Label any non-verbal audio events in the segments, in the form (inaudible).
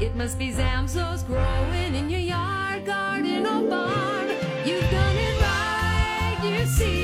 It must be Zamzows growing in your yard, garden, or barn. You've done it right, you see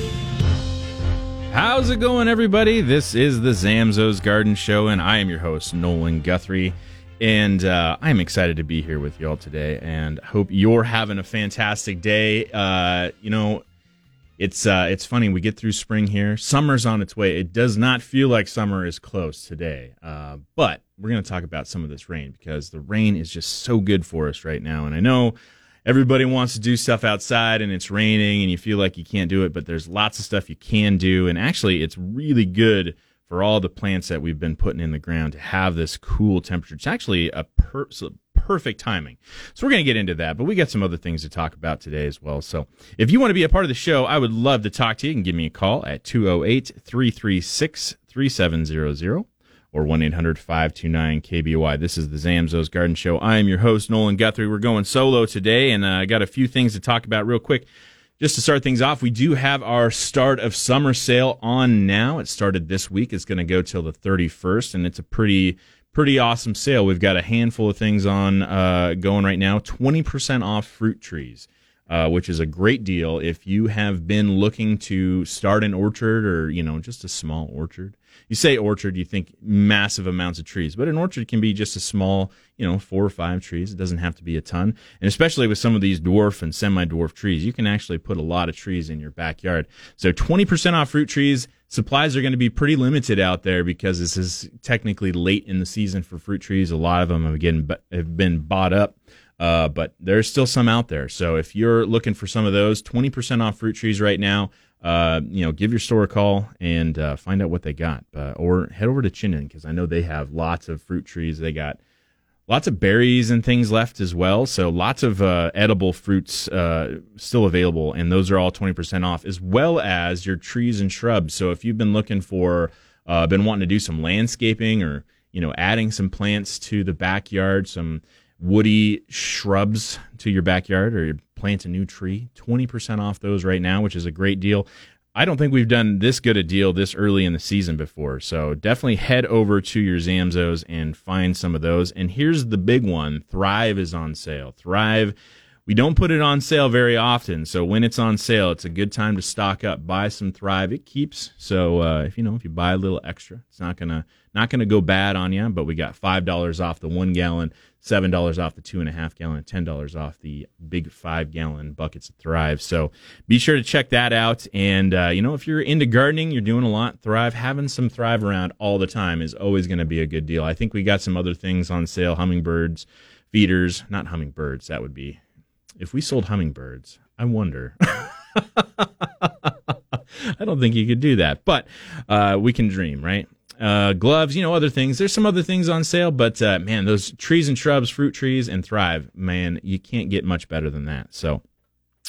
How's it going, everybody? This is the Zamzows Garden Show, and I am your host, Nolan Guthrie. And uh, I'm excited to be here with y'all today, and hope you're having a fantastic day. Uh, you know, it's uh, it's funny we get through spring here, summer's on its way. It does not feel like summer is close today, uh, but we're going to talk about some of this rain because the rain is just so good for us right now. And I know everybody wants to do stuff outside and it's raining and you feel like you can't do it, but there's lots of stuff you can do. And actually, it's really good for all the plants that we've been putting in the ground to have this cool temperature. It's actually a per- perfect timing. So we're going to get into that, but we got some other things to talk about today as well. So if you want to be a part of the show, I would love to talk to you. You can give me a call at 208 336 3700 or 1 800 529 KBOI. This is the Zamzows Garden Show. I am your host, Nolan Guthrie. We're going solo today, and uh, I got a few things to talk about real quick. Just to start things off, we do have our start of summer sale on now. It started this week. It's going to go till the 31st, and it's a pretty pretty awesome sale. We've got a handful of things on uh, going right now. 20% off fruit trees. Uh, which is a great deal if you have been looking to start an orchard or you know just a small orchard you say orchard, you think massive amounts of trees, but an orchard can be just a small, you know, four or five trees. It doesn't have to be a ton. And especially with some of these dwarf and semi dwarf trees, you can actually put a lot of trees in your backyard. So 20% off fruit trees. Supplies are going to be pretty limited out there because this is technically late in the season for fruit trees. A lot of them have, again, have been bought up. Uh, but there's still some out there. So if you're looking for some of those, 20% off fruit trees right now uh, you know, give your store a call and uh, find out what they got. Uh, or head over to Chinden because I know they have lots of fruit trees. They got lots of berries and things left as well. So lots of uh, edible fruits uh, still available, and those are all 20% off, as well as your trees and shrubs. So if you've been looking for, uh, been wanting to do some landscaping or, you know, adding some plants to the backyard, some woody shrubs to your backyard or plant a new tree. 20% off those right now, which is a great deal. I don't think we've done this good a deal this early in the season before. So definitely head over to your Zamzows and find some of those. And here's the big one Thrive is on sale. Thrive, we don't put it on sale very often. So when it's on sale, it's a good time to stock up, buy some Thrive. It keeps. So uh, if you know, if you buy a little extra, it's not to not to go bad on you, but we got $5 off the one gallon, $7 off the two and a half gallon, $10 off the big five gallon buckets of Thrive. So be sure to check that out. And, uh, you know, if you're into gardening, you're doing a lot, Thrive, having some Thrive around all the time is always going to be a good deal. I think we got some other things on sale hummingbirds, feeders, not hummingbirds. That would be, if we sold hummingbirds, I wonder. (laughs) I don't think you could do that, but uh, we can dream, right? uh, gloves, you know, other things. There's some other things on sale, but uh, man, those trees and shrubs, fruit trees, and Thrive, man, you can't get much better than that. So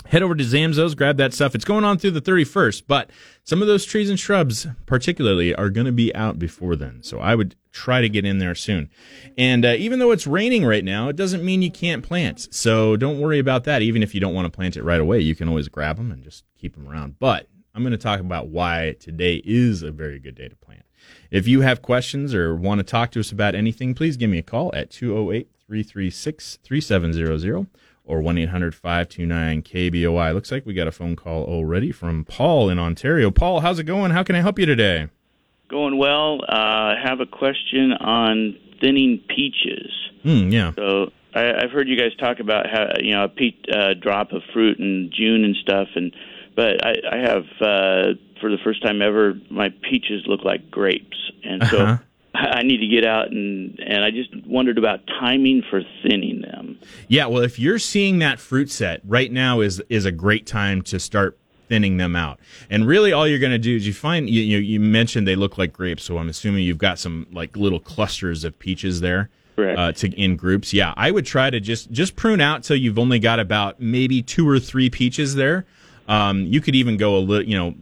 head over to Zamzows, grab that stuff. It's going on through the 31st, but some of those trees and shrubs, particularly, are going to be out before then. So I would try to get in there soon. And uh, even though it's raining right now, it doesn't mean you can't plant. So don't worry about that. Even if you don't want to plant it right away, you can always grab them and just keep them around. But I'm going to talk about why today is a very good day to plant. If you have questions or want to talk to us about anything, please give me a call at 208 336 3700 or 1 800 529 KBOI. Looks like we got a phone call already from Paul in Ontario. Paul, how's it going? How can I help you today? Going well. Uh, I have a question on thinning peaches. Hmm, yeah. So I, I've heard you guys talk about how you know a peach uh, drop of fruit in June and stuff, and but I, I have uh, for the first time ever my peaches look like grapes, and so Uh-huh. (laughs) I need to get out and and I just wondered about timing for thinning them. Yeah, well, if you're seeing that fruit set right now is is a great time to start thinning them out. And really, all you're going to do is you find you, you you mentioned they look like grapes, so I'm assuming you've got some like little clusters of peaches there. Uh, to in groups, yeah, I would try to just just prune out till you've only got about maybe two or three peaches there. Um, you could even go a little, you know,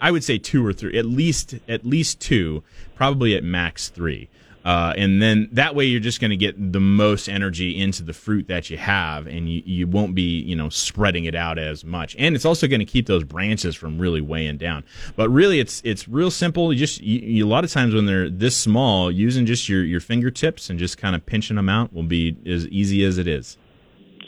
I would say two or three, at least at least two, probably at max three. Uh, and then that way you're just going to get the most energy into the fruit that you have, and you, you won't be you know spreading it out as much. And it's also going to keep those branches from really weighing down. But really, it's it's real simple. You just you, you, a lot of times when they're this small, using just your your fingertips and just kind of pinching them out will be as easy as it is.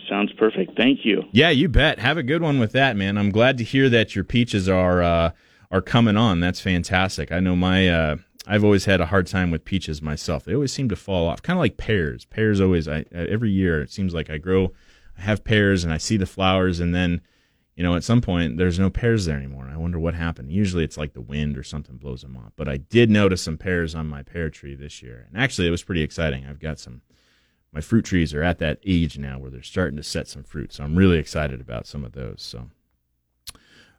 Sounds perfect. Thank you. Yeah, you bet. Have a good one with that, man. I'm glad to hear that your peaches are uh, are coming on. That's fantastic. I know my uh, I've always had a hard time with peaches myself. They always seem to fall off, kind of like pears. Pears always. I every year it seems like I grow, I have pears and I see the flowers, and then you know at some point there's no pears there anymore. I wonder what happened. Usually it's like the wind or something blows them off. But I did notice some pears on my pear tree this year, and actually it was pretty exciting. I've got some my fruit trees are at that age now where they're starting to set some fruit. So I'm really excited about some of those. So,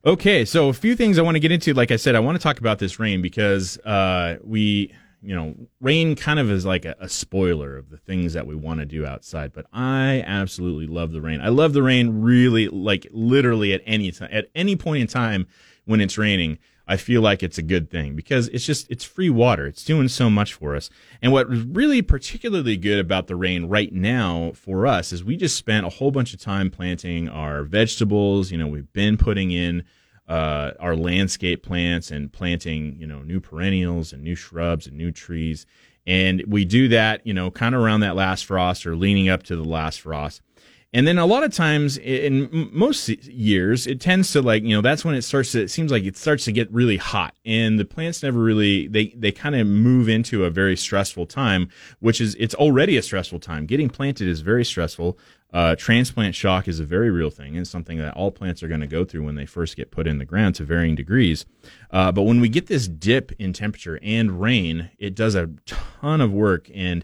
okay, so a few things I want to get into. Like I said, I want to talk about this rain because uh, we, you know, rain kind of is like a, a spoiler of the things that we want to do outside. But I absolutely love the rain. I love the rain really, like literally at any time, at any point in time when it's raining. I feel like it's a good thing because it's just it's free water. It's doing so much for us. And what was really particularly good about the rain right now for us is we just spent a whole bunch of time planting our vegetables. You know, we've been putting in uh, our landscape plants and planting, you know, new perennials and new shrubs and new trees. And we do that, you know, kind of around that last frost or leaning up to the last frost. And then a lot of times in most years, it tends to like, you know, that's when it starts to, it seems like it starts to get really hot and the plants never really, they, they kind of move into a very stressful time, which is, it's already a stressful time. Getting planted is very stressful. Uh, transplant shock is a very real thing and something that all plants are going to go through when they first get put in the ground to varying degrees. Uh, but when we get this dip in temperature and rain, it does a ton of work and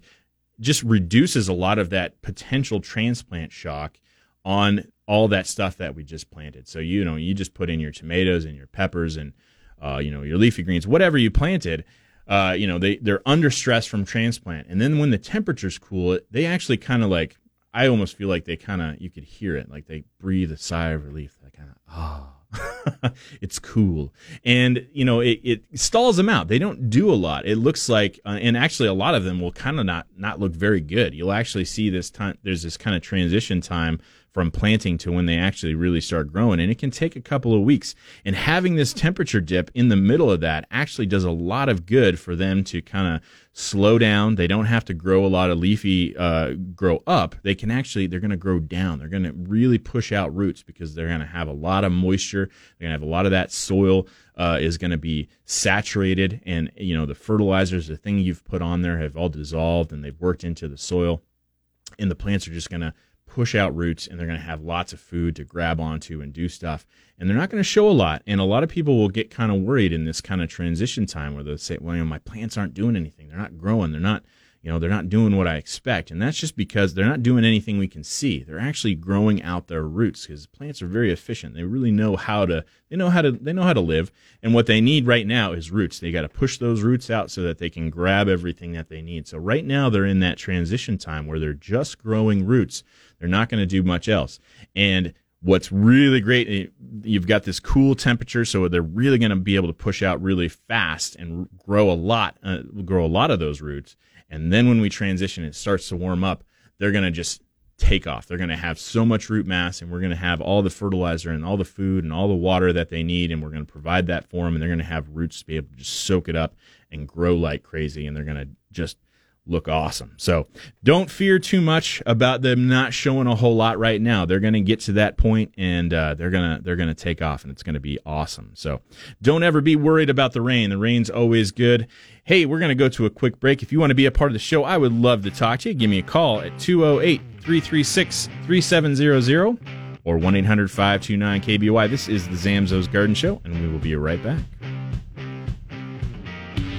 just reduces a lot of that potential transplant shock on all that stuff that we just planted. So you know, you just put in your tomatoes and your peppers and uh, you know your leafy greens, whatever you planted. Uh, you know, they they're under stress from transplant, and then when the temperatures cool, they actually kind of like I almost feel like they kind of you could hear it, like they breathe a sigh of relief. They kind of ah. (laughs) it's cool. And you know it, it stalls them out. They don't do a lot. It looks like uh, and actually a lot of them will kind of not not look very good. You'll actually see this time there's this kind of transition time from planting to when they actually really start growing. And it can take a couple of weeks. And having this temperature dip in the middle of that actually does a lot of good for them to kind of slow down. They don't have to grow a lot of leafy uh, grow up. They can actually they're going to grow down. They're going to really push out roots because they're going to have a lot of moisture. They're going to have a lot of that soil uh, is going to be saturated. And you know the fertilizers the thing you've put on there have all dissolved and they've worked into the soil. And the plants are just going to push out roots and they're going to have lots of food to grab onto and do stuff. And they're not going to show a lot. And a lot of people will get kind of worried in this kind of transition time where they'll say well you know my plants aren't doing anything. They're not growing. They're not you know they're not doing what i expect. And that's just because they're not doing anything we can see. They're actually growing out their roots because plants are very efficient. They really know how to they know how to they know how to live. And what they need right now is roots. They got to push those roots out so that they can grab everything that they need. So right now they're in that transition time where they're just growing roots they're not going to do much else and what's really great eh, you've got this cool temperature so they're really going to be able to push out really fast and grow a lot uh, grow a lot of those roots and then when we transition, it starts to warm up. They're going to just take off. They're going to have so much root mass, and we're going to have all the fertilizer and all the food and all the water that they need, and we're going to provide that for them. And they're going to have roots to be able to just soak it up and grow like crazy. And they're going to just look awesome. So don't fear too much about them not showing a whole lot right now. They're going to get to that point and uh, they're gonna they're gonna take off and it's going to be awesome. So don't ever be worried about the rain. The rain's always good. Hey, we're going to go to a quick break. If you want to be a part of the show, I would love to talk to you. Give me a call at 208 336 3700 or 1 800 529 KBOI. This is the Zamzows Garden Show, and we will be right back.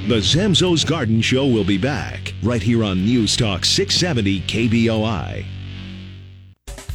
The Zamzows Garden Show will be back right here on News Talk 670 KBOI.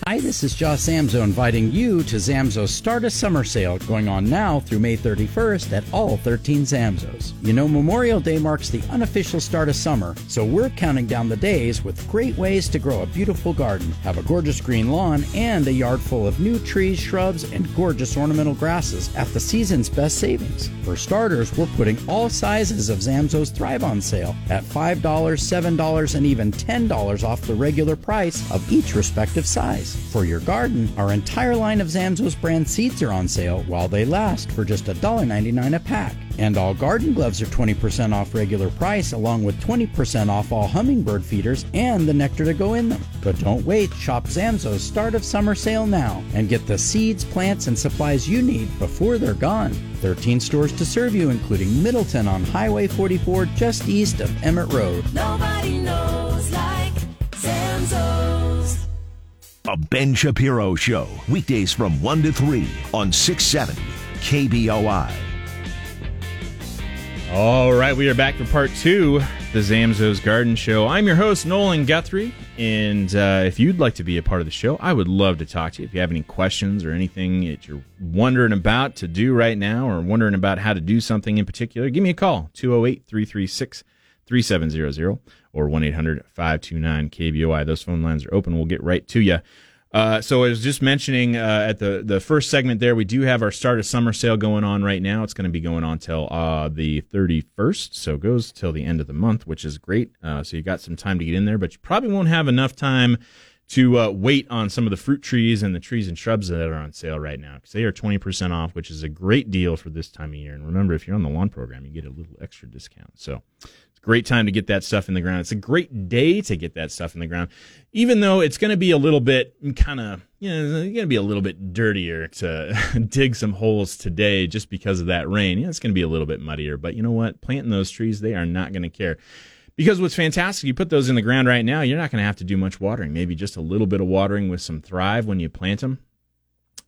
Hi, this is Josh Zamzow inviting you to Zamzow's Start a Summer Sale going on now through May 31st at all 13 Zamzows. You know, Memorial Day marks the unofficial start of summer, so we're counting down the days with great ways to grow a beautiful garden, have a gorgeous green lawn, and a yard full of new trees, shrubs, and gorgeous ornamental grasses at the season's best savings. For starters, we're putting all sizes of Zamzow's Thrive on sale at $5, $7, and even $10 off the regular price of each respective size. For your garden, our entire line of Zamzow's brand seeds are on sale while they last for just $1.99 a pack. And all garden gloves are 20% off regular price, along with 20% off all hummingbird feeders and the nectar to go in them. But don't wait, shop Zamzow's start of summer sale now and get the seeds, plants, and supplies you need before they're gone. 13 stores to serve you, including Middleton on Highway 44 just east of Emmett Road. Nobody knows like. A Ben Shapiro Show, weekdays from 1 to 3 on 670 KBOI. All right, we are back for part two, the Zamzows Garden Show. I'm your host, Nolan Guthrie, and uh, if you'd like to be a part of the show, I would love to talk to you. If you have any questions or anything that you're wondering about to do right now or wondering about how to do something in particular, give me a call, 208 336 3700 or 1 800 529 KBOI. Those phone lines are open. We'll get right to you. Uh, so I was just mentioning uh, at the the first segment there, we do have our start of summer sale going on right now. It's going to be going on till uh, the 31st, so it goes till the end of the month, which is great. Uh, so you got some time to get in there, but you probably won't have enough time to uh, wait on some of the fruit trees and the trees and shrubs that are on sale right now because they are 20% off, which is a great deal for this time of year. And remember, if you're on the lawn program, you get a little extra discount. So great time to get that stuff in the ground. It's a great day to get that stuff in the ground, even though it's going to be a little bit kind of, you know, it's going to be a little bit dirtier to (laughs) dig some holes today just because of that rain. Yeah, it's going to be a little bit muddier, but you know what? Planting those trees, they are not going to care. Because what's fantastic, you put those in the ground right now, you're not going to have to do much watering. Maybe just a little bit of watering with some Thrive when you plant them,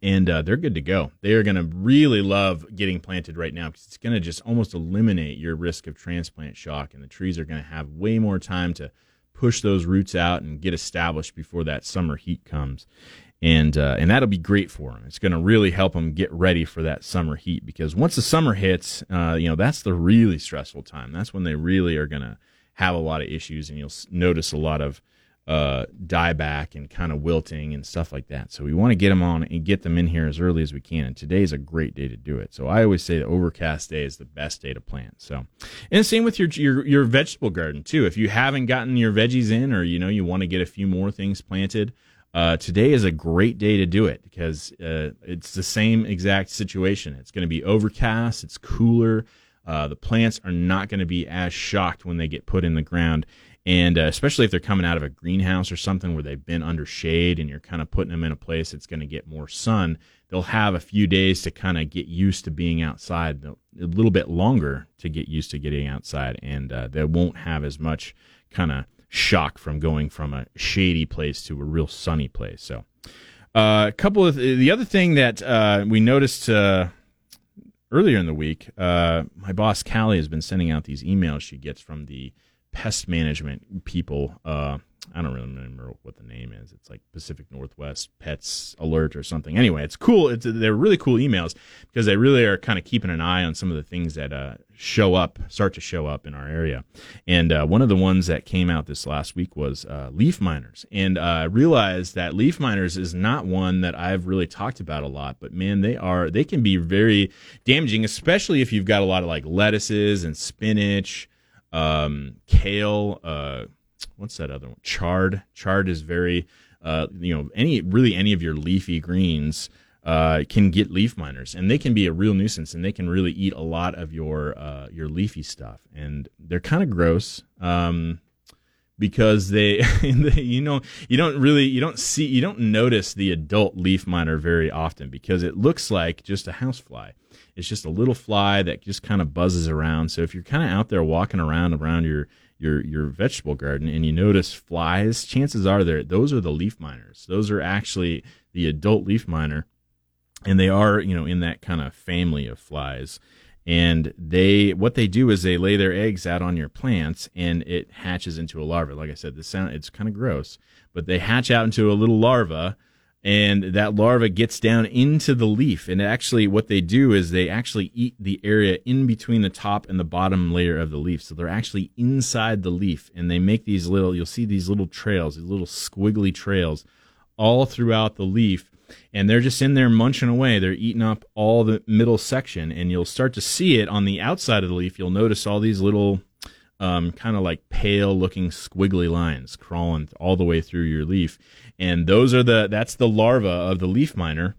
and uh, they're good to go. They are going to really love getting planted right now because it's going to just almost eliminate your risk of transplant shock, and the trees are going to have way more time to push those roots out and get established before that summer heat comes. And uh, and that'll be great for them. It's going to really help them get ready for that summer heat because once the summer hits, uh, you know that's the really stressful time. That's when they really are going to have a lot of issues, and you'll notice a lot of uh, dieback and kind of wilting and stuff like that. So we want to get them on and get them in here as early as we can. And today's a great day to do it. So I always say the overcast day is the best day to plant. So, and same with your your your vegetable garden too. If you haven't gotten your veggies in, or you know you want to get a few more things planted. Uh, today is a great day to do it because uh, it's the same exact situation. It's going to be overcast. It's cooler. Uh, the plants are not going to be as shocked when they get put in the ground. And uh, especially if they're coming out of a greenhouse or something where they've been under shade and you're kind of putting them in a place that's going to get more sun, they'll have a few days to kind of get used to being outside, a little bit longer to get used to getting outside. And uh, they won't have as much kind of shock from going from a shady place to a real sunny place. So, uh, a couple of the other thing that uh, we noticed uh, earlier in the week, uh, my boss Callie has been sending out these emails she gets from the pest management people. Uh, I don't really remember what the name is. It's like Pacific Northwest Pest Alert or something. Anyway, it's cool. It's they're really cool emails because they really are kind of keeping an eye on some of the things that uh, show up, start to show up in our area. And uh, one of the ones that came out this last week was uh, leaf miners. And uh, I realized that leaf miners is not one that I've really talked about a lot, but man, they are they can be very damaging, especially if you've got a lot of like lettuces and spinach um, kale. Uh, what's that other one? Chard. Chard is very, uh, you know, any really any of your leafy greens uh, can get leaf miners, and they can be a real nuisance, and they can really eat a lot of your uh, your leafy stuff, and they're kind of gross. Um, because (laughs) they, you know, you don't really, you don't see, you don't notice the adult leaf miner very often because it looks like just a housefly. It's just a little fly that just kind of buzzes around. So if you're kind of out there walking around around your your your vegetable garden and you notice flies, chances are there those are the leaf miners. Those are actually the adult leaf miner, and they are you know in that kind of family of flies. And they what they do is they lay their eggs out on your plants, and it hatches into a larva. Like I said, the sound it's kind of gross, but they hatch out into a little larva and that larva gets down into the leaf and actually what they do is they actually eat the area in between the top and the bottom layer of the leaf so they're actually inside the leaf and they make these little you'll see these little trails these little squiggly trails all throughout the leaf and they're just in there munching away. They're eating up all the middle section and you'll start to see it on the outside of the leaf. You'll notice all these little um, kind of like pale looking squiggly lines crawling all the way through your leaf. And those are the that's the larva of the leaf miner.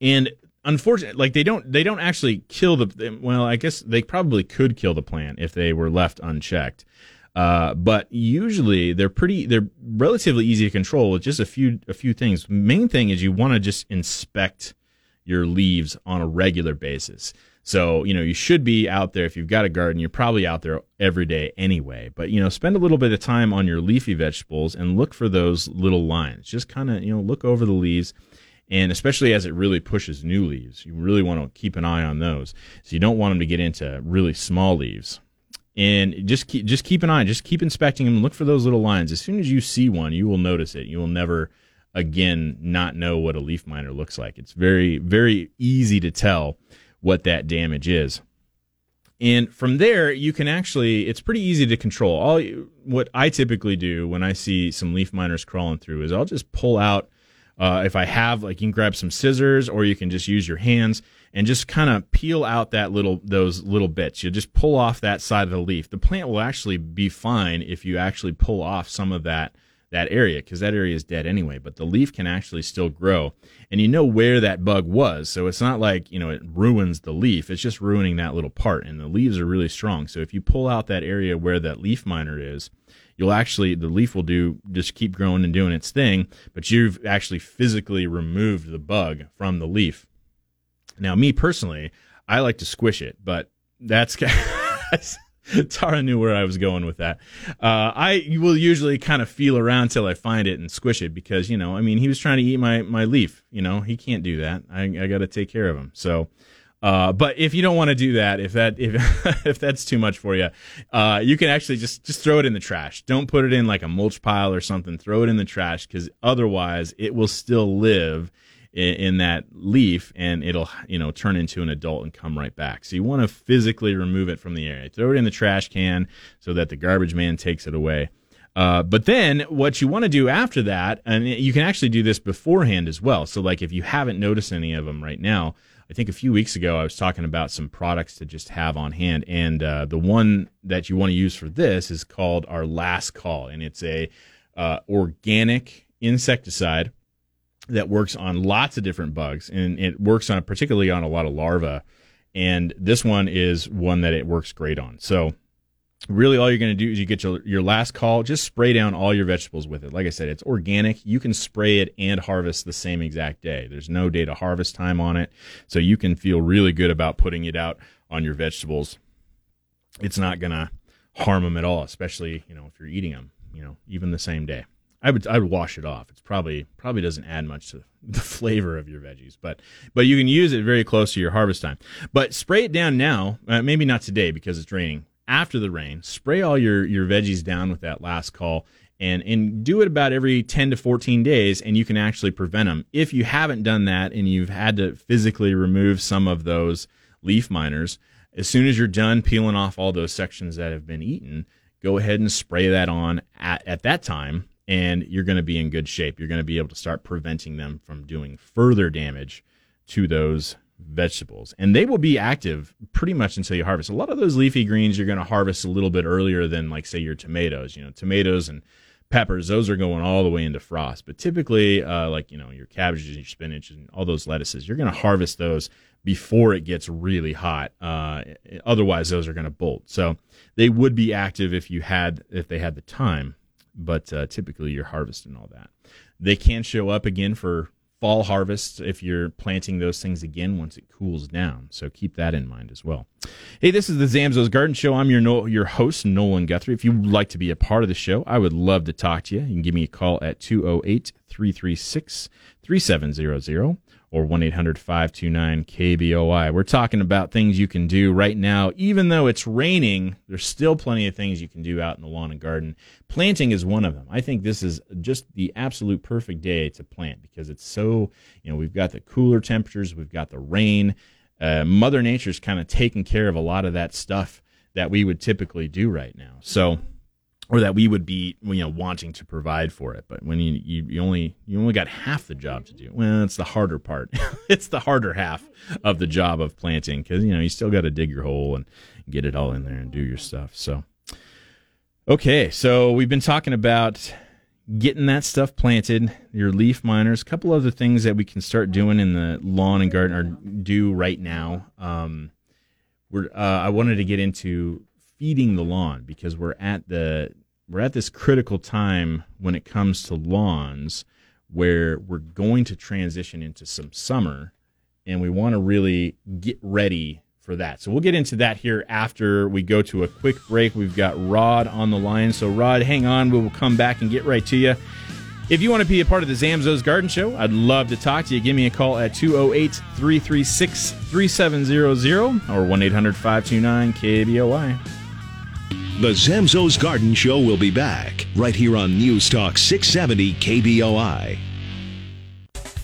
And unfortunately like they don't they don't actually kill the well i guess they probably could kill the plant if they were left unchecked uh, but usually they're pretty they're relatively easy to control with just a few a few things main thing is you want to just inspect your leaves on a regular basis so, you know, you should be out there if you've got a garden, you're probably out there every day anyway. But, you know, spend a little bit of time on your leafy vegetables and look for those little lines. Just kind of, you know, look over the leaves. And especially as it really pushes new leaves, you really want to keep an eye on those. So you don't want them to get into really small leaves. And just keep, just keep an eye, just keep inspecting them. Look for those little lines. As soon as you see one, you will notice it. You will never again not know what a leaf miner looks like. It's very, very easy to tell what that damage is. And from there, you can actually, it's pretty easy to control. All what I typically do when I see some leaf miners crawling through is I'll just pull out, uh, if I have, like you can grab some scissors or you can just use your hands and just kind of peel out that little, those little bits. You just pull off that side of the leaf. The plant will actually be fine if you actually pull off some of that that area because that area is dead anyway. But the leaf can actually still grow, and you know where that bug was. So it's not like you know it ruins the leaf; it's just ruining that little part. And the leaves are really strong. So if you pull out that area where that leaf miner is, you'll actually the leaf will do just keep growing and doing its thing, but you've actually physically removed the bug from the leaf. Now, me personally, I like to squish it, but that's (laughs) Tara knew where I was going with that. Uh, I will usually kind of feel around till I find it and squish it because you know, I mean, he was trying to eat my my leaf. You know, he can't do that. I, I got to take care of him. So, uh, but if you don't want to do that, if that if (laughs) if that's too much for you, uh, you can actually just just throw it in the trash. Don't put it in like a mulch pile or something. Throw it in the trash because otherwise it will still live in, in that leaf and it'll you know turn into an adult and come right back. So you want to physically remove it from the area. Throw it in the trash can so that the garbage man takes it away. Uh, but then what you want to do after that, and you can actually do this beforehand as well. So like if you haven't noticed any of them right now, I think a few weeks ago I was talking about some products to just have on hand, and uh, the one that you want to use for this is called our Last Call, and it's a uh, organic insecticide that works on lots of different bugs, and it works on particularly on a lot of larvae. And this one is one that it works great on. So really all you're going to do is you get your, your last call just spray down all your vegetables with it like i said it's organic you can spray it and harvest the same exact day there's no day to harvest time on it so you can feel really good about putting it out on your vegetables it's not going to harm them at all especially you know if you're eating them you know even the same day I would I would wash it off. It's probably probably doesn't add much to the (laughs) flavor of your veggies, but but you can use it very close to your harvest time. But spray it down now. Uh, maybe not today because it's raining. After the rain, spray all your your veggies down with that last call. And, and do it about every 10 to 14 days, and you can actually prevent them. If you haven't done that and you've had to physically remove some of those leaf miners, as soon as you're done peeling off all those sections that have been eaten, go ahead and spray that on at, at that time and you're going to be in good shape. You're going to be able to start preventing them from doing further damage to those vegetables. And they will be active pretty much until you harvest. A lot of those leafy greens you're going to harvest a little bit earlier than like say your tomatoes. You know, tomatoes and peppers, those are going all the way into frost. But typically, uh, like you know, your cabbages and your spinach and all those lettuces, you're going to harvest those before it gets really hot. Uh, otherwise, those are going to bolt. So they would be active if you had if they had the time but uh, typically you're harvesting all that. They can show up again for fall harvest if you're planting those things again once it cools down. So keep that in mind as well. Hey, this is the Zamzows Garden Show. I'm your no- your host Nolan Guthrie. If you'd like to be a part of the show, I would love to talk to you. You can give me a call at 208 336 3700 or 1 800 529 KBOI. We're talking about things you can do right now. Even though it's raining, there's still plenty of things you can do out in the lawn and garden. Planting is one of them. I think this is just the absolute perfect day to plant because it's so, you know, we've got the cooler temperatures, we've got the rain. Uh, Mother Nature's kind of taking care of a lot of that stuff that we would typically do right now. So, or that we would be you know wanting to provide for it. But when you, you, you only you only got half the job to do well it's the harder part. (laughs) It's the harder half of the job of planting because you know you still got to dig your hole and get it all in there and do your stuff. So okay so we've been talking about getting that stuff planted your leaf miners a couple other things that we can start doing in the lawn and garden or do right now. Um, we're uh, i wanted to get into feeding the lawn because we're at the we're at this critical time when it comes to lawns where we're going to transition into some summer and we want to really get ready for that. So we'll get into that here after we go to a quick break. We've got Rod on the line. So Rod, hang on, we will come back and get right to you. If you want to be a part of the Zamzows Garden Show, I'd love to talk to you. Give me a call at 208 336 3700 or 1 800 529 KBOI. The Zamzows Garden Show will be back right here on News Talk 670 KBOI.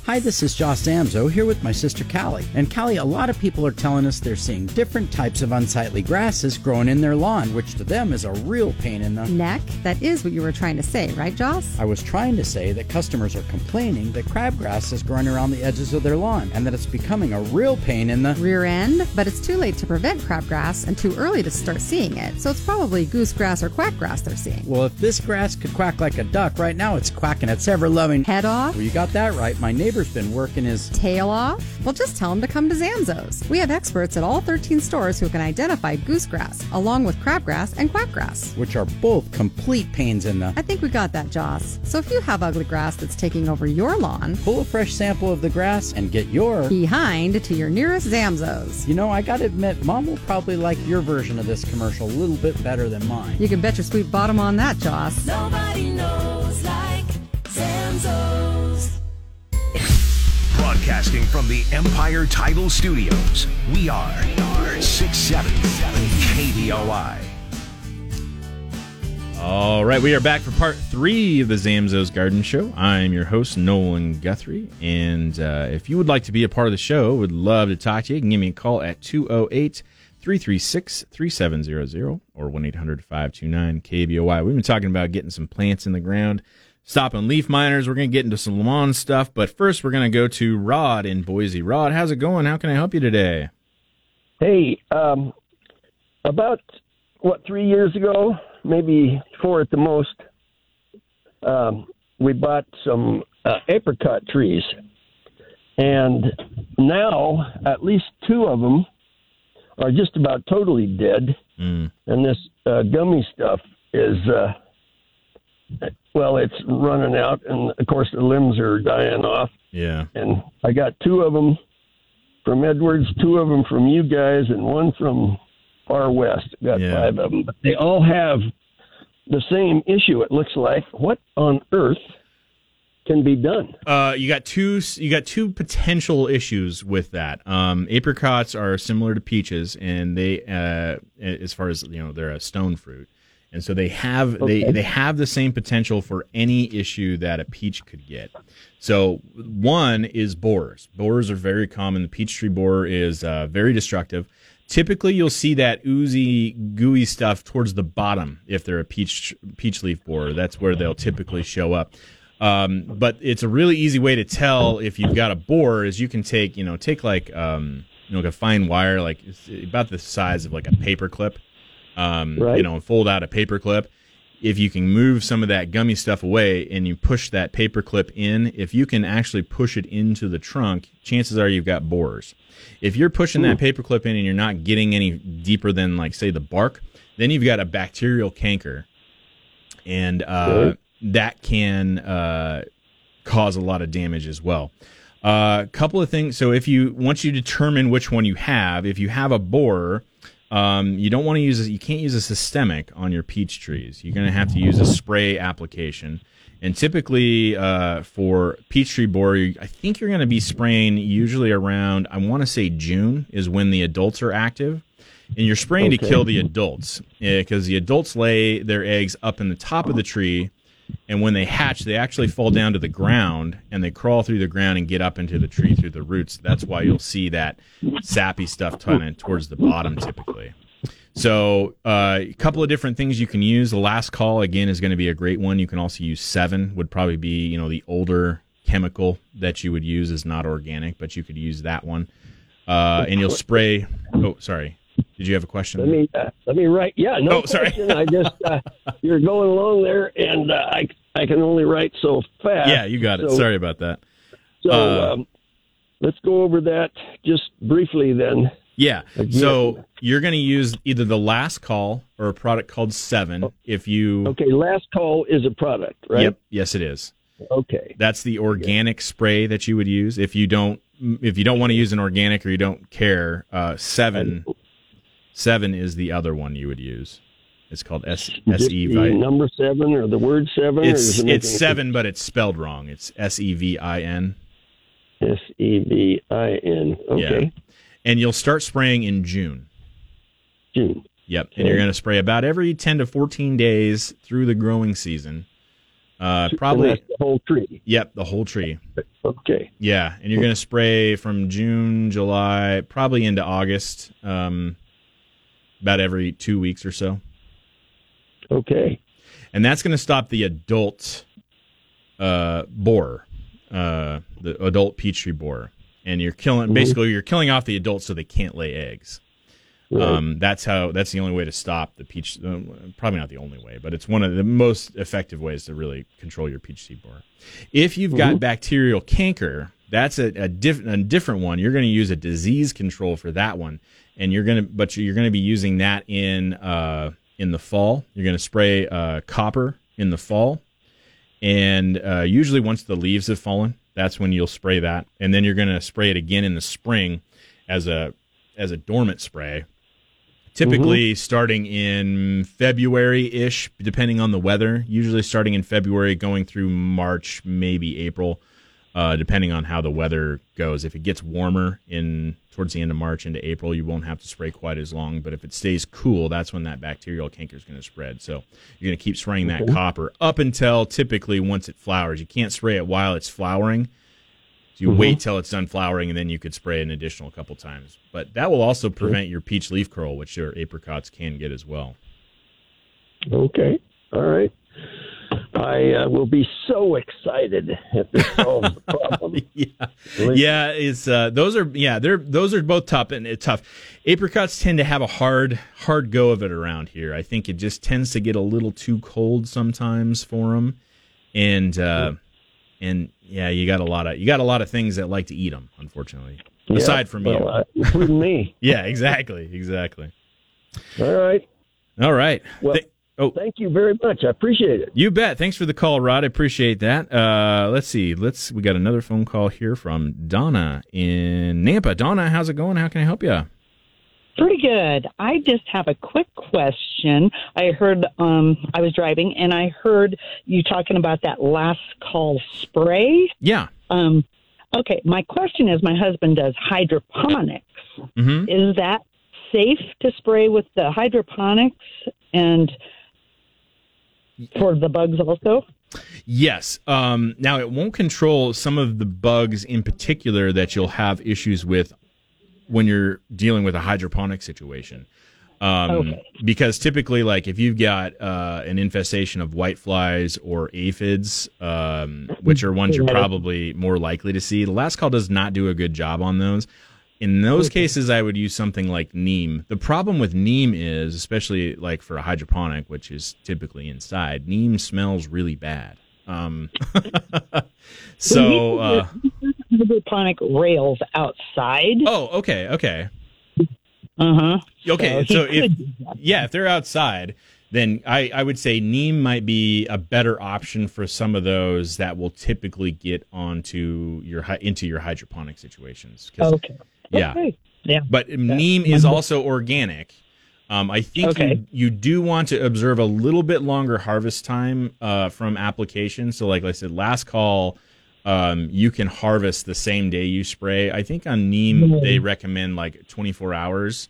Hi, this is Josh Zamzow here with my sister Callie. And Callie, a lot of people are telling us they're seeing different types of unsightly grasses growing in their lawn, which to them is a real pain in the neck. That is what you were trying to say, right, Joss? I was trying to say that customers are complaining that crabgrass is growing around the edges of their lawn and that it's becoming a real pain in the rear end. But it's too late to prevent crabgrass and too early to start seeing it. So it's probably goosegrass or quackgrass they're seeing. Well, if this grass could quack like a duck, right now it's quacking its ever loving head off. Well, you got that right. My neighbor's been working his tail off. Well, just tell him to come to Zamzows. We have experts at all 13 stores who can identify goosegrass, along with crabgrass and quackgrass, which are both complete pains in the. I think we got that, Joss. So if you have ugly grass that's taking over your lawn, pull a fresh sample of the grass and get your behind to your nearest Zamzows. You know, I gotta admit, Mom will probably like your version of this commercial a little bit better than mine. You can bet your sweet bottom on that, Joss. Nobody knows Broadcasting from the Empire Title Studios, we are, are 677 KBOI. All right, we are back for part three of the Zamzows Garden Show. I'm your host, Nolan Guthrie. And uh, if you would like to be a part of the show, would love to talk to you. You can give me a call at 208 336 3700 or 1 800 529 KBOI. We've been talking about getting some plants in the ground stopping leaf miners. We're going to get into some lawn stuff, but first we're going to go to Rod in Boise. Rod, how's it going? How can I help you today? Hey, um, about what three years ago, maybe four at the most, um, we bought some uh, apricot trees, and now at least two of them are just about totally dead, mm. and this uh, gummy stuff is. Uh, well, it's running out, and of course the limbs are dying off. Yeah. And I got two of them from Edwards, two of them from you guys, and one from far west. Got yeah. five of them, but they all have the same issue. It looks like. What on earth can be done? Uh, you got two. You got two potential issues with that. Um, apricots are similar to peaches, and they, uh, as far as you know, they're a stone fruit and so they have okay. they they have the same potential for any issue that a peach could get. So one is borers. Borers are very common. The peach tree borer is uh, very destructive. Typically, you'll see that oozy, gooey stuff towards the bottom if they're a peach peach leaf borer. That's where they'll typically show up. Um, but it's a really easy way to tell if you've got a borer is you can take you know take like um, you know like a fine wire like about the size of like a paper clip um, right. you know, and fold out a paper clip. If you can move some of that gummy stuff away and you push that paper clip in, if you can actually push it into the trunk, chances are you've got borers. If you're pushing Ooh. that paper clip in and you're not getting any deeper than like say the bark, then you've got a bacterial canker. and uh, that can uh, cause a lot of damage as well. A uh, couple of things. So if you once you determine which one you have, if you have a borer, um, you don't want to use a, you can't use a systemic on your peach trees. You're going to have to use a spray application. And typically uh, for peach tree borer, I think you're going to be spraying usually around I want to say June is when the adults are active. And you're spraying to kill the adults because the adults lay their eggs up in the top of the tree and when they hatch, they actually fall down to the ground and they crawl through the ground and get up into the tree through the roots. That's why you'll see that sappy stuff kind towards the bottom typically. So, uh, a couple of different things you can use. The last call again is going to be a great one. You can also use Sevin. Would probably be you know the older chemical that you would use is not organic, but you could use that one. Uh, and you'll spray. Oh, sorry. Did you have a question? Let me uh, let me write. Yeah, no Oh, sorry. question. I just uh, (laughs) you're going along there, and uh, I I can only write so fast. yeah, you got it. So- Sorry about that. So Uh, um, let's go over that just briefly then. Yeah. Again. So you're going to use either the last call or a product called Sevin. If you, Okay, last call is a product, right? yep, yes, it is. Okay. That's the organic spray that you would use. If you don't, if you don't want to use an organic or you don't care, uh, Sevin, Sevin is the other one you would use. It's called S S E V. number seven or the word seven? It's it it's seven, but it's spelled wrong. It's S E V I N. S E V I N. Okay. And you'll start spraying in June. June. Yep. And you're going to spray about every 10 to 14 days through the growing season. Uh, probably, the whole tree. yep, the whole tree. Okay. Yeah. And you're going to spray from June, July, probably into August, um, about every two weeks or so. Okay. And that's going to stop the adult uh, borer, uh, the adult peach tree borer. And you're killing, basically, you're killing off the adults so they can't lay eggs. Right. Um, that's how. That's the only way to stop the peach. Uh, probably not the only way, but it's one of the most effective ways to really control your peach seed borer. If you've got bacterial canker, that's a, a, diff- a different one. You're going to use a disease control for that one, and you're going to, but you're to be using that in uh, in the fall. You're going to spray uh, copper in the fall, and uh, usually once the leaves have fallen, that's when you'll spray that, and then you're going to spray it again in the spring as a as a dormant spray typically starting in February ish, depending on the weather. Usually starting in February, going through March, maybe April, uh, depending on how the weather goes. If it gets warmer in towards the end of March into April, you won't have to spray quite as long. But if it stays cool, that's when that bacterial canker is going to spread. So you're going to keep spraying that copper up until typically once it flowers. You can't spray it while it's flowering. So you wait till it's done flowering, and then you could spray an additional couple times. But that will also prevent your peach leaf curl, which your apricots can get as well. Okay. All right. I uh, will be so excited if this solves (laughs) the problem. yeah, yeah. It's uh, those are yeah they're those are both tough and it's tough. Apricots tend to have a hard hard go of it around here. I think it just tends to get a little too cold sometimes for them, and uh, and yeah, you got a lot of you got a lot of things that like to eat them. Unfortunately, aside from well, you. uh, including me. (laughs) yeah, exactly, exactly. All right. All right. Well, oh, Thank you very much. I appreciate it. You bet. Thanks for the call, Rod. I appreciate that. Uh, let's see. Let's. We got another phone call here from Donna in Nampa. Donna, how's it going? How can I help you? Pretty good. I just have a quick question. I heard um I was driving and I heard you talking about that last call spray. Yeah. Um okay, my question is my husband does hydroponics. hmm Is that safe to spray with the hydroponics and for the bugs also? Yes. Um, now it won't control some of the bugs in particular that you'll have issues with when you're dealing with a hydroponic situation. Um, Okay. Because typically, like if you've got uh, an infestation of whiteflies or aphids, um, which are ones you're probably more likely to see, the last call does not do a good job on those. In those cases, I would use something like neem. The problem with neem is, especially like for a hydroponic, which is typically inside, neem smells really bad. Um, (laughs) so, uh, Hydroponic rails outside. oh, okay, okay. Uh huh. Okay, he so if could do that. yeah, if they're outside, then I, I would say neem might be a better option for some of those that will typically get onto your into your hydroponic situations. Okay. Yeah. Okay. Yeah. But neem is also organic. Um, I think Okay. you, you do want to observe a little bit longer harvest time uh, from application. So, like I said, last call, um, you can harvest the same day you spray. I think on neem Mhm. they recommend like 24 hours.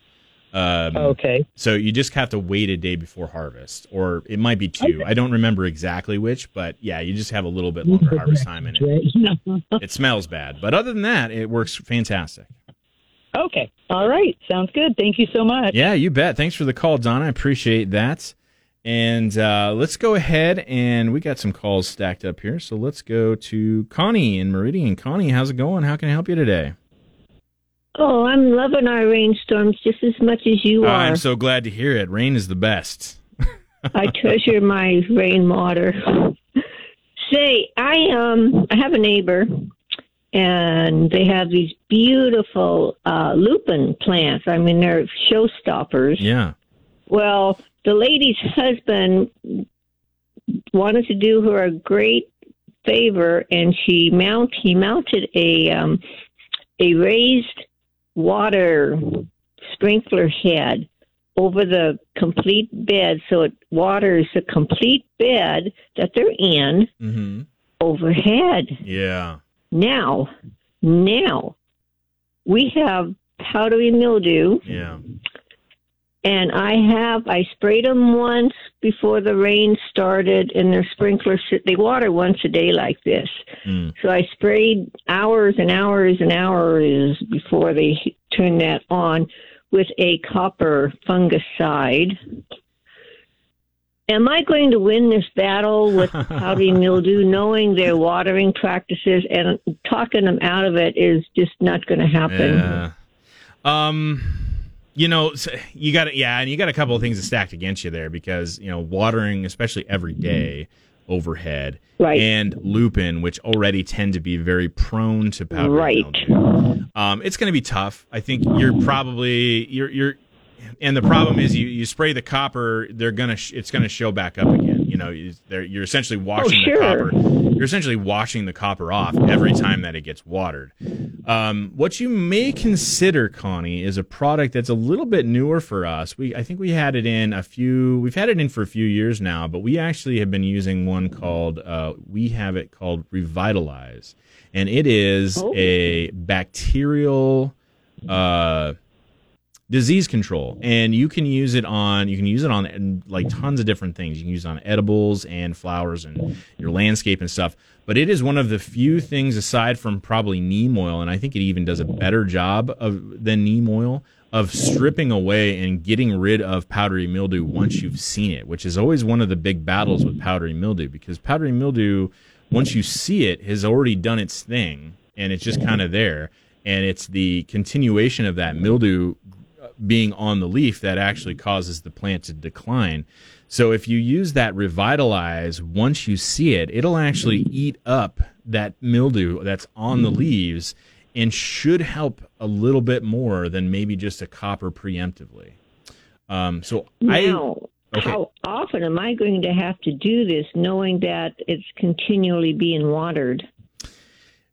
Um, Okay. So you just have to wait a day before harvest, or it might be two. I don't remember exactly which, but yeah, you just have a little bit longer harvest time in it. (laughs) It smells bad, but other than that, it works fantastic. Okay. All right. Sounds good. Thank you so much. Yeah, you bet. Thanks for the call, Donna. I appreciate that. And uh, let's go ahead and we got some calls stacked up here. So let's go to Connie in Meridian. Connie, how's it going? How can I help you today? Oh, I'm loving our rainstorms just as much as you are. I'm so glad to hear it. Rain is the best. (laughs) I treasure my rainwater. Say, I um I have a neighbor and they have these beautiful uh lupin plants. I mean they're showstoppers. Yeah. Well, the lady's husband wanted to do her a great favor and she mount he mounted a um a raised water sprinkler head over the complete bed so it waters the complete bed that they're in Mm-hmm. overhead. Yeah. Now, now we have powdery mildew Yeah. and I have I sprayed them once before the rain started, and their sprinklers they water once a day like this. Mm. So I sprayed hours and hours and hours before they turned that on with a copper fungicide. Am I going to win this battle with (laughs) powdery mildew, knowing their watering practices and talking them out of it is just not going to happen? Yeah. Um, you know, you got yeah, and you got a couple of things stacked against you there because you know watering, especially every day overhead, Right. and lupin, which already tend to be very prone to powdery Right. mildew. Um, it's going to be tough. I think you're probably you're you're. And the problem is, you, you spray the copper, they're gonna sh- it's gonna show back up again. You know, you- they're, essentially washing sure. the copper. You're essentially washing the copper off every time that it gets watered. Um, what you may consider, Connie, is a product that's a little bit newer for us. We I think we had it in a few. We've had it in for a few years now, but we actually have been using one called. Uh, we have it called Revitalize, and it is a bacterial. Uh, disease control. And you can use it on you can use it on like mm-hmm. tons of different things. You can use it on edibles and flowers and your landscape and stuff. But it is one of the few things aside from probably neem oil and i think it even does a better job of than neem oil of stripping away and getting rid of powdery mildew once you've seen it which is always one of the big battles with powdery mildew because powdery mildew once you see it has already done its thing and it's just kind of there. And it's the continuation of that mildew being on the leaf that actually causes the plant to decline. So if you use that revitalize, once you see it, it'll actually eat up that mildew that's on the leaves and should help a little bit more than maybe just a copper preemptively. Um, so Now, I okay. how often am I going to have to do this knowing that it's continually being watered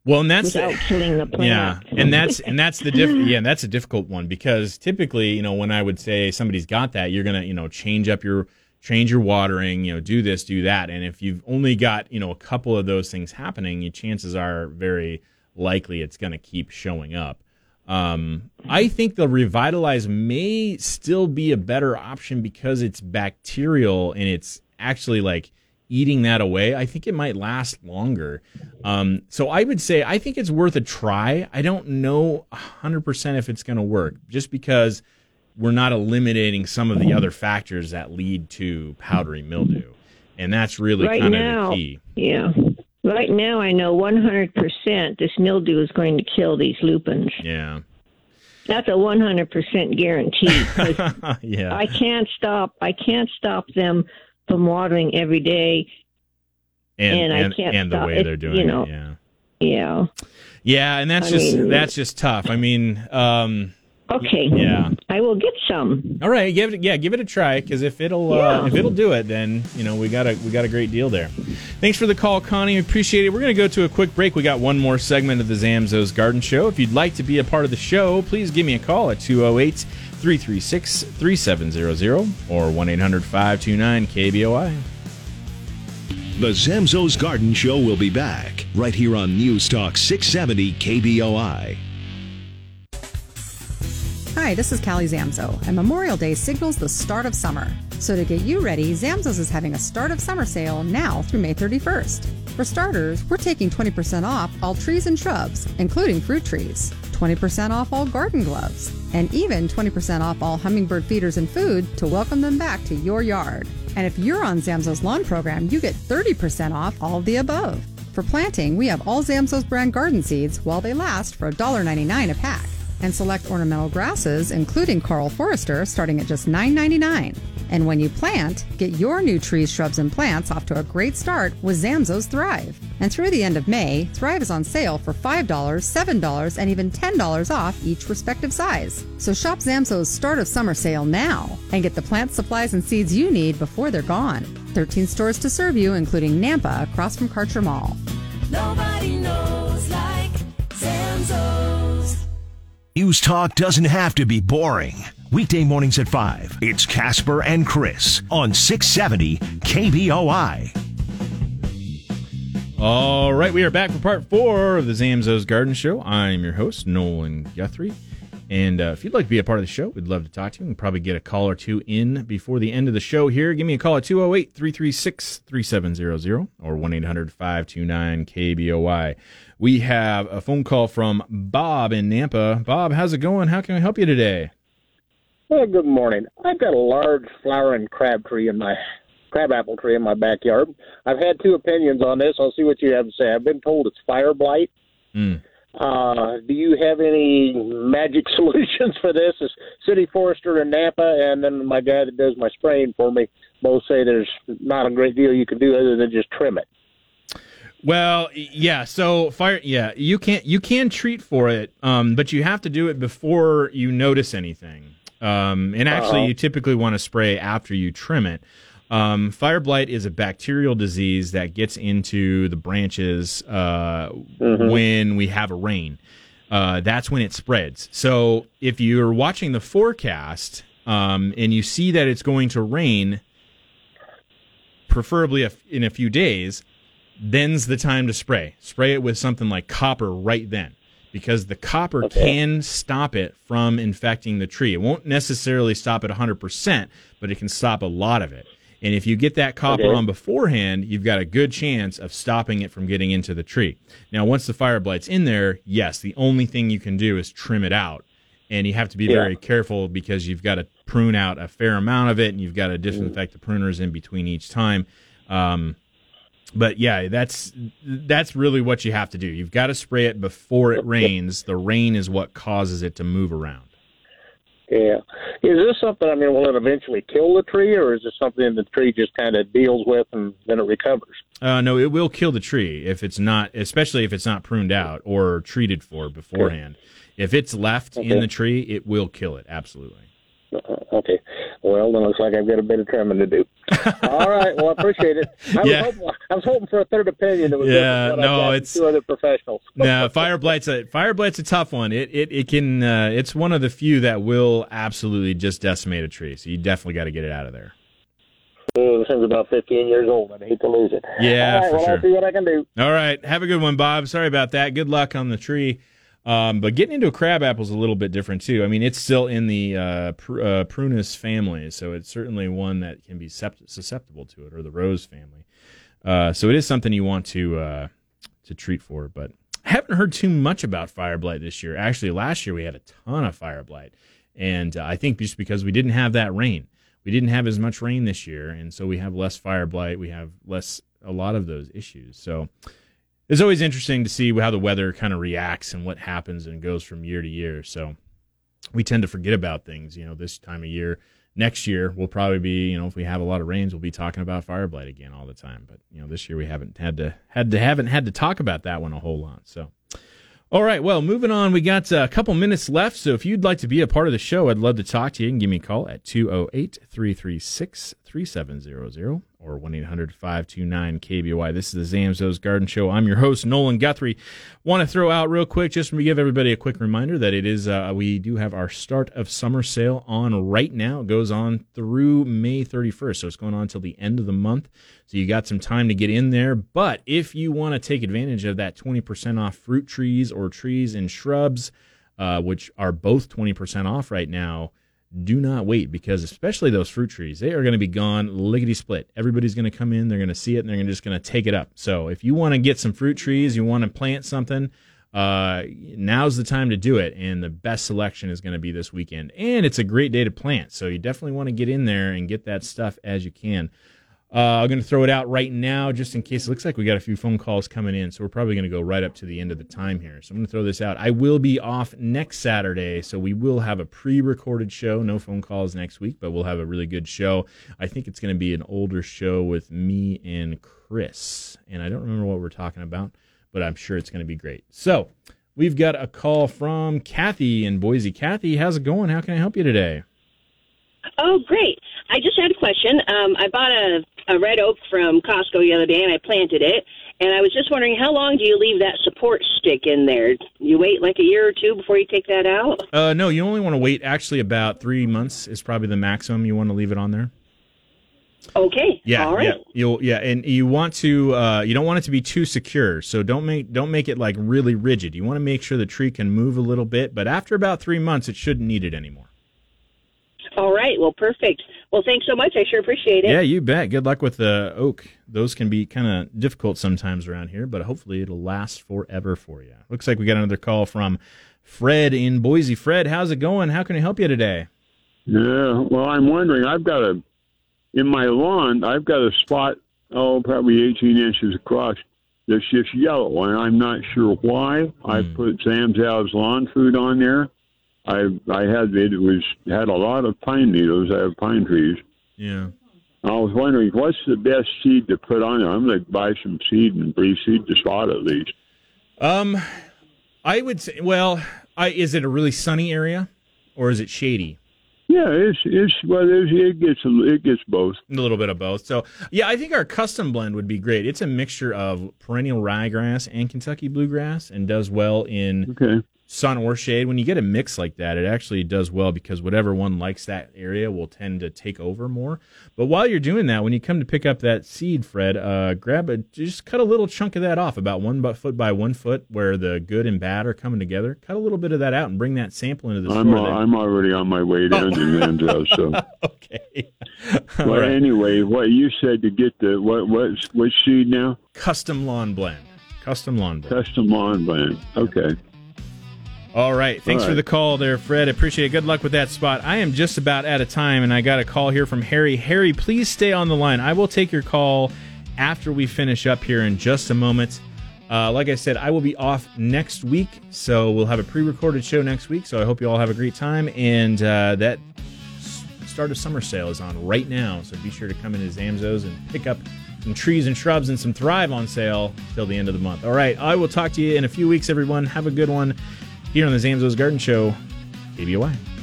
Well, and that's without killing the Yeah, and that's and that's (laughs) the diff- yeah, and that's a difficult one because typically, you know, when I would say somebody's got that, you're gonna, you know, change up your change your watering, you know, do this, do that, and if you've only got, you know, a couple of those things happening, your chances are very likely it's gonna keep showing up. Um, I think the revitalize may still be a better option because it's bacterial and it's actually like eating that away. I think it might last longer. Um, so I would say I think it's worth a try. I don't know 100% if it's going to work just because we're not eliminating some of the other factors that lead to powdery mildew. And that's really right kind of the key. yeah. Right now, I know 100% this mildew is going to kill these lupins. Yeah. That's a 100% guarantee. (laughs) yeah. I can't stop. I can't stop them from watering every day. and and I can't and the stop way it, they're doing it, you know. it. Yeah. Yeah. Yeah, and that's I just mean- that's just tough. I mean, um, Okay. Yeah. I will get some. All right, give it yeah, give it a try because if it'll uh, if it'll do it, then you know we got a we got a great deal there. Thanks for the call, Connie. Appreciate it. We're gonna go to a quick break. We got one more segment of the Zamzow's Garden Show. If you'd like to be a part of the show, please give me a call at 208 336 3700 or 1 800 529 KBOI. The Zamzow's Garden Show will be back right here on News Talk 670 KBOI. Hi, this is Callie Zamzow, and Memorial Day signals the start of summer. So to get you ready, Zamzow's is having a start of summer sale now through May 31st. For starters, we're taking 20% off all trees and shrubs, including fruit trees, 20% off all garden gloves, and even 20% off all hummingbird feeders and food to welcome them back to your yard. And if you're on Zamzow's lawn program, you get 30% off all of the above. For planting, we have all Zamzow's brand garden seeds while they last for $1.99 a pack and select ornamental grasses, including Karl Foerster, starting at just $9.99. And when you plant, get your new trees, shrubs, and plants off to a great start with Zamzow's Thrive. And through the end of May, Thrive is on sale for $5, $7, and even $10 off each respective size. So shop Zamzow's start of summer sale now and get the plant supplies and seeds you need before they're gone. 13 stores to serve you, including Nampa across from Karcher Mall. Nobody knows News Talk doesn't have to be boring. Weekday mornings at 5, it's Casper and Chris on 670 KBOI. All right, we are back for part four of the Zamzow's Garden Show. I'm your host, Nolan Guthrie. And uh, if you'd like to be a part of the show, we'd love to talk to you. Can probably get a call or two in before the end of the show here. Give me a call at 208 336 3700 or 1 800 529 KBOI. We have a phone call from Bob in Nampa. Bob, how's it going? How can I help you today? Well, good morning. I've got a large flowering crab tree in my crab apple tree in my backyard. I've had two opinions on this. I'll see what you have to say. I've been told it's fire blight. Mm. Uh, do you have any magic (laughs) solutions for this? As city forester in Nampa, and then my guy that does my spraying for me both say there's not a great deal you can do other than just trim it. Well, yeah. So fire, yeah, you can you can treat for it, um, but you have to do it before you notice anything. Um, and actually, Uh-huh. you typically want to spray after you trim it. Um, fire blight is a bacterial disease that gets into the branches uh, Mhm. when we have a rain. Uh, that's when it spreads. So if you're watching the forecast um, and you see that it's going to rain, preferably a- in a few days, then's the time to spray. Spray it with something like copper right then, because the copper Okay. can stop it from infecting the tree. It won't necessarily stop it 100%, but it can stop a lot of it. And if you get that copper Okay. on beforehand, you've got a good chance of stopping it from getting into the tree. Now, once the fire blight's in there, yes, the only thing you can do is trim it out. And you have to be Yeah. very careful because you've got to prune out a fair amount of it and you've got to disinfect the pruners in between each time. Um, but yeah, that's that's really what you have to do. You've got to spray it before it rains. The rain is what causes it to move around. Yeah. Is this something, I mean, will it eventually kill the tree, or is this something the tree just kind of deals with and then it recovers? Uh, no, it will kill the tree if it's not, especially if it's not pruned out or treated for beforehand. If it's left in the tree, it will kill it. Absolutely. Uh, okay. Well, then it looks like I've got a bit of trimming to do. (laughs) All right. Well, I appreciate it. I, Yeah. was hoping, I was hoping for a third opinion that was Yeah, no, I got from it's- two other professionals. (laughs) no, fire blight's a fire blight's a tough one. It it it can uh, it's one of the few that will absolutely just decimate a tree. So you definitely got to get it out of there. Oh, this thing's about 15 years old. I'd hate to lose it. Yeah, All right. for well, sure. I'll see what I can do. All right, have a good one, Bob. Sorry about that. Good luck on the tree. Um, but getting into a crab apple is a little bit different too. I mean, it's still in the uh, pr- uh, prunus family, so it's certainly one that can be sept- susceptible to it, or the rose family. Uh, so it is something you want to uh, to treat for. But I haven't heard too much about fire blight this year. Actually, last year we had a ton of fire blight, and uh, I think just because we didn't have that rain, we didn't have as much rain this year, and so we have less fire blight. We have less a lot of those issues. So it's always interesting to see how the weather kind of reacts and what happens and goes from year to year. So we tend to forget about things, you know, this time of year. Next year we'll probably be, you know, if we have a lot of rains, we'll be talking about fire blight again all the time. But you know, this year we haven't had to had to haven't had to talk about that one a whole lot. So All right, well, moving on. We got a couple minutes left, so if you'd like to be a part of the show, I'd love to talk to you. You can give me a call at 208 336 3700 or 1 800 529 KBOI. This is the Zamzows Garden Show. I'm your host, Nolan Guthrie. Want to throw out real quick, just to give everybody a quick reminder that it is, uh, we do have our start of summer sale on right now. It goes on through May 31st, so it's going on until the end of the month. So you got some time to get in there. But if you want to take advantage of that 20% off fruit trees or trees and shrubs, uh, which are both 20% off right now, do not wait because especially those fruit trees, they are going to be gone lickety split. Everybody's going to come in, they're going to see it, and they're just going to take it up. So if you want to get some fruit trees, you want to plant something, uh, now's the time to do it. And the best selection is going to be this weekend. And it's a great day to plant. So you definitely want to get in there and get that stuff as you can. Uh, I'm going to throw it out right now just in case. It looks like we got a few phone calls coming in, so we're probably going to go right up to the end of the time here. So I'm going to throw this out. I will be off next Saturday, so we will have a pre recorded show. No phone calls next week, but we'll have a really good show. I think it's going to be an older show with me and Chris, and I don't remember what we're talking about, but I'm sure it's going to be great. So we've got a call from Kathy in Boise. Kathy, how's it going? How can I help you today? Oh, great. I just had a question. Um, I bought a, a red oak from Costco the other day and I planted it. And I was just wondering, how long do you leave that support stick in there? You wait like a year or two before you take that out? Uh, no, you only want to wait actually about three months is probably the maximum you want to leave it on there. Okay. Yeah. All right. Yeah. You'll yeah, and you want to uh, you don't want it to be too secure. So don't make don't make it like really rigid. You want to make sure the tree can move a little bit, but after about three months, it shouldn't need it anymore. All right. Well, perfect. Well, thanks so much. I sure appreciate it. Yeah, you bet. Good luck with the oak. Those can be kind of difficult sometimes around here, but hopefully it'll last forever for you. Looks like we got another call from Fred in Boise. Fred, how's it going? How can I help you today? Yeah, well, I'm wondering. I've got a in my lawn. I've got a spot, oh, probably 18 inches across. That's just yellow, and I'm not sure why. I hmm. put Zamzow's lawn food on there. I I had it was had a lot of pine needles. I have pine trees. Yeah. I was wondering what's the best seed to put on there. I'm going to buy some seed and reseed the spot at least. Um, I would say, well, I, is it a really sunny area or is it shady? Yeah, it's it's well, it's, it gets it gets both. A little bit of both. So yeah, I think our custom blend would be great. It's a mixture of perennial ryegrass and Kentucky bluegrass, and does well in okay. Sun or shade. When you get a mix like that, it actually does well because whatever one likes that area will tend to take over more. But while you're doing that, when you come to pick up that seed, Fred, uh, grab a just cut a little chunk of that off, about one foot by one foot, where the good and bad are coming together. Cut a little bit of that out and bring that sample into the I'm store. uh, I'm already on my way down to Zamzow. So (laughs) okay. (laughs) well, right. anyway, what you said to get the what what what seed now? Custom lawn blend. Custom lawn blend. Custom lawn blend. Okay. All right. Thanks All for the call there, Fred. I appreciate it. Good luck with that spot. I am just about out of time, and I got a call here from Harry. Harry, please stay on the line. I will take your call after we finish up here in just a moment. Uh, like I said, I will be off next week, so we'll have a pre-recorded show next week. So I hope you all have a great time, and uh, that start of summer sale is on right now. So be sure to come into Zamzow's and pick up some trees and shrubs and some Thrive on sale till the end of the month. All right, I will talk to you in a few weeks, everyone. Have a good one here on the Zamzow's Garden Show, KBOI.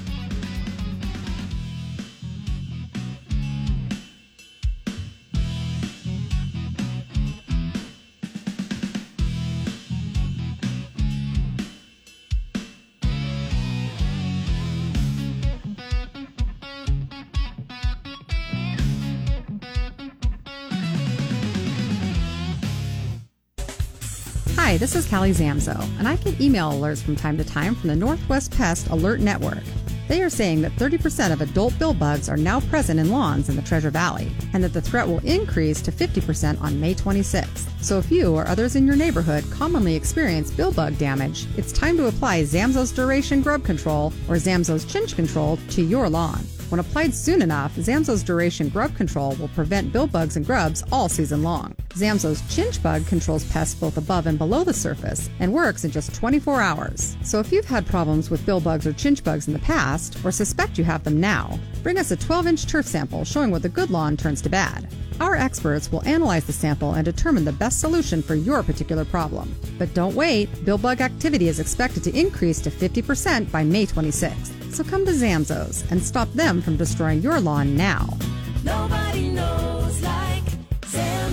Is Callie Zamzow, and I get email alerts from time to time from the Northwest Pest Alert Network. They are saying that 30% of adult bill bugs are now present in lawns in the Treasure Valley, and that the threat will increase to 50% on May 26th. So if you or others in your neighborhood commonly experience bill bug damage, it's time to apply Zamzow's Duration Grub Control or Zamzow's Chinch Control to your lawn. When applied soon enough, Zamzow's Duration Grub Control will prevent bill bugs and grubs all season long. Zamzow's Chinch Bug controls pests both above and below the surface and works in just 24 hours. So if you've had problems with bill bugs or chinch bugs in the past, or suspect you have them now, bring us a 12 inch turf sample showing what the good lawn turns to bad. Our experts will analyze the sample and determine the best solution for your particular problem. But don't wait, bill bug activity is expected to increase to 50% by May 26th. So come to Zamzow's and stop them from destroying your lawn now. Nobody knows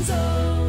Gonzo.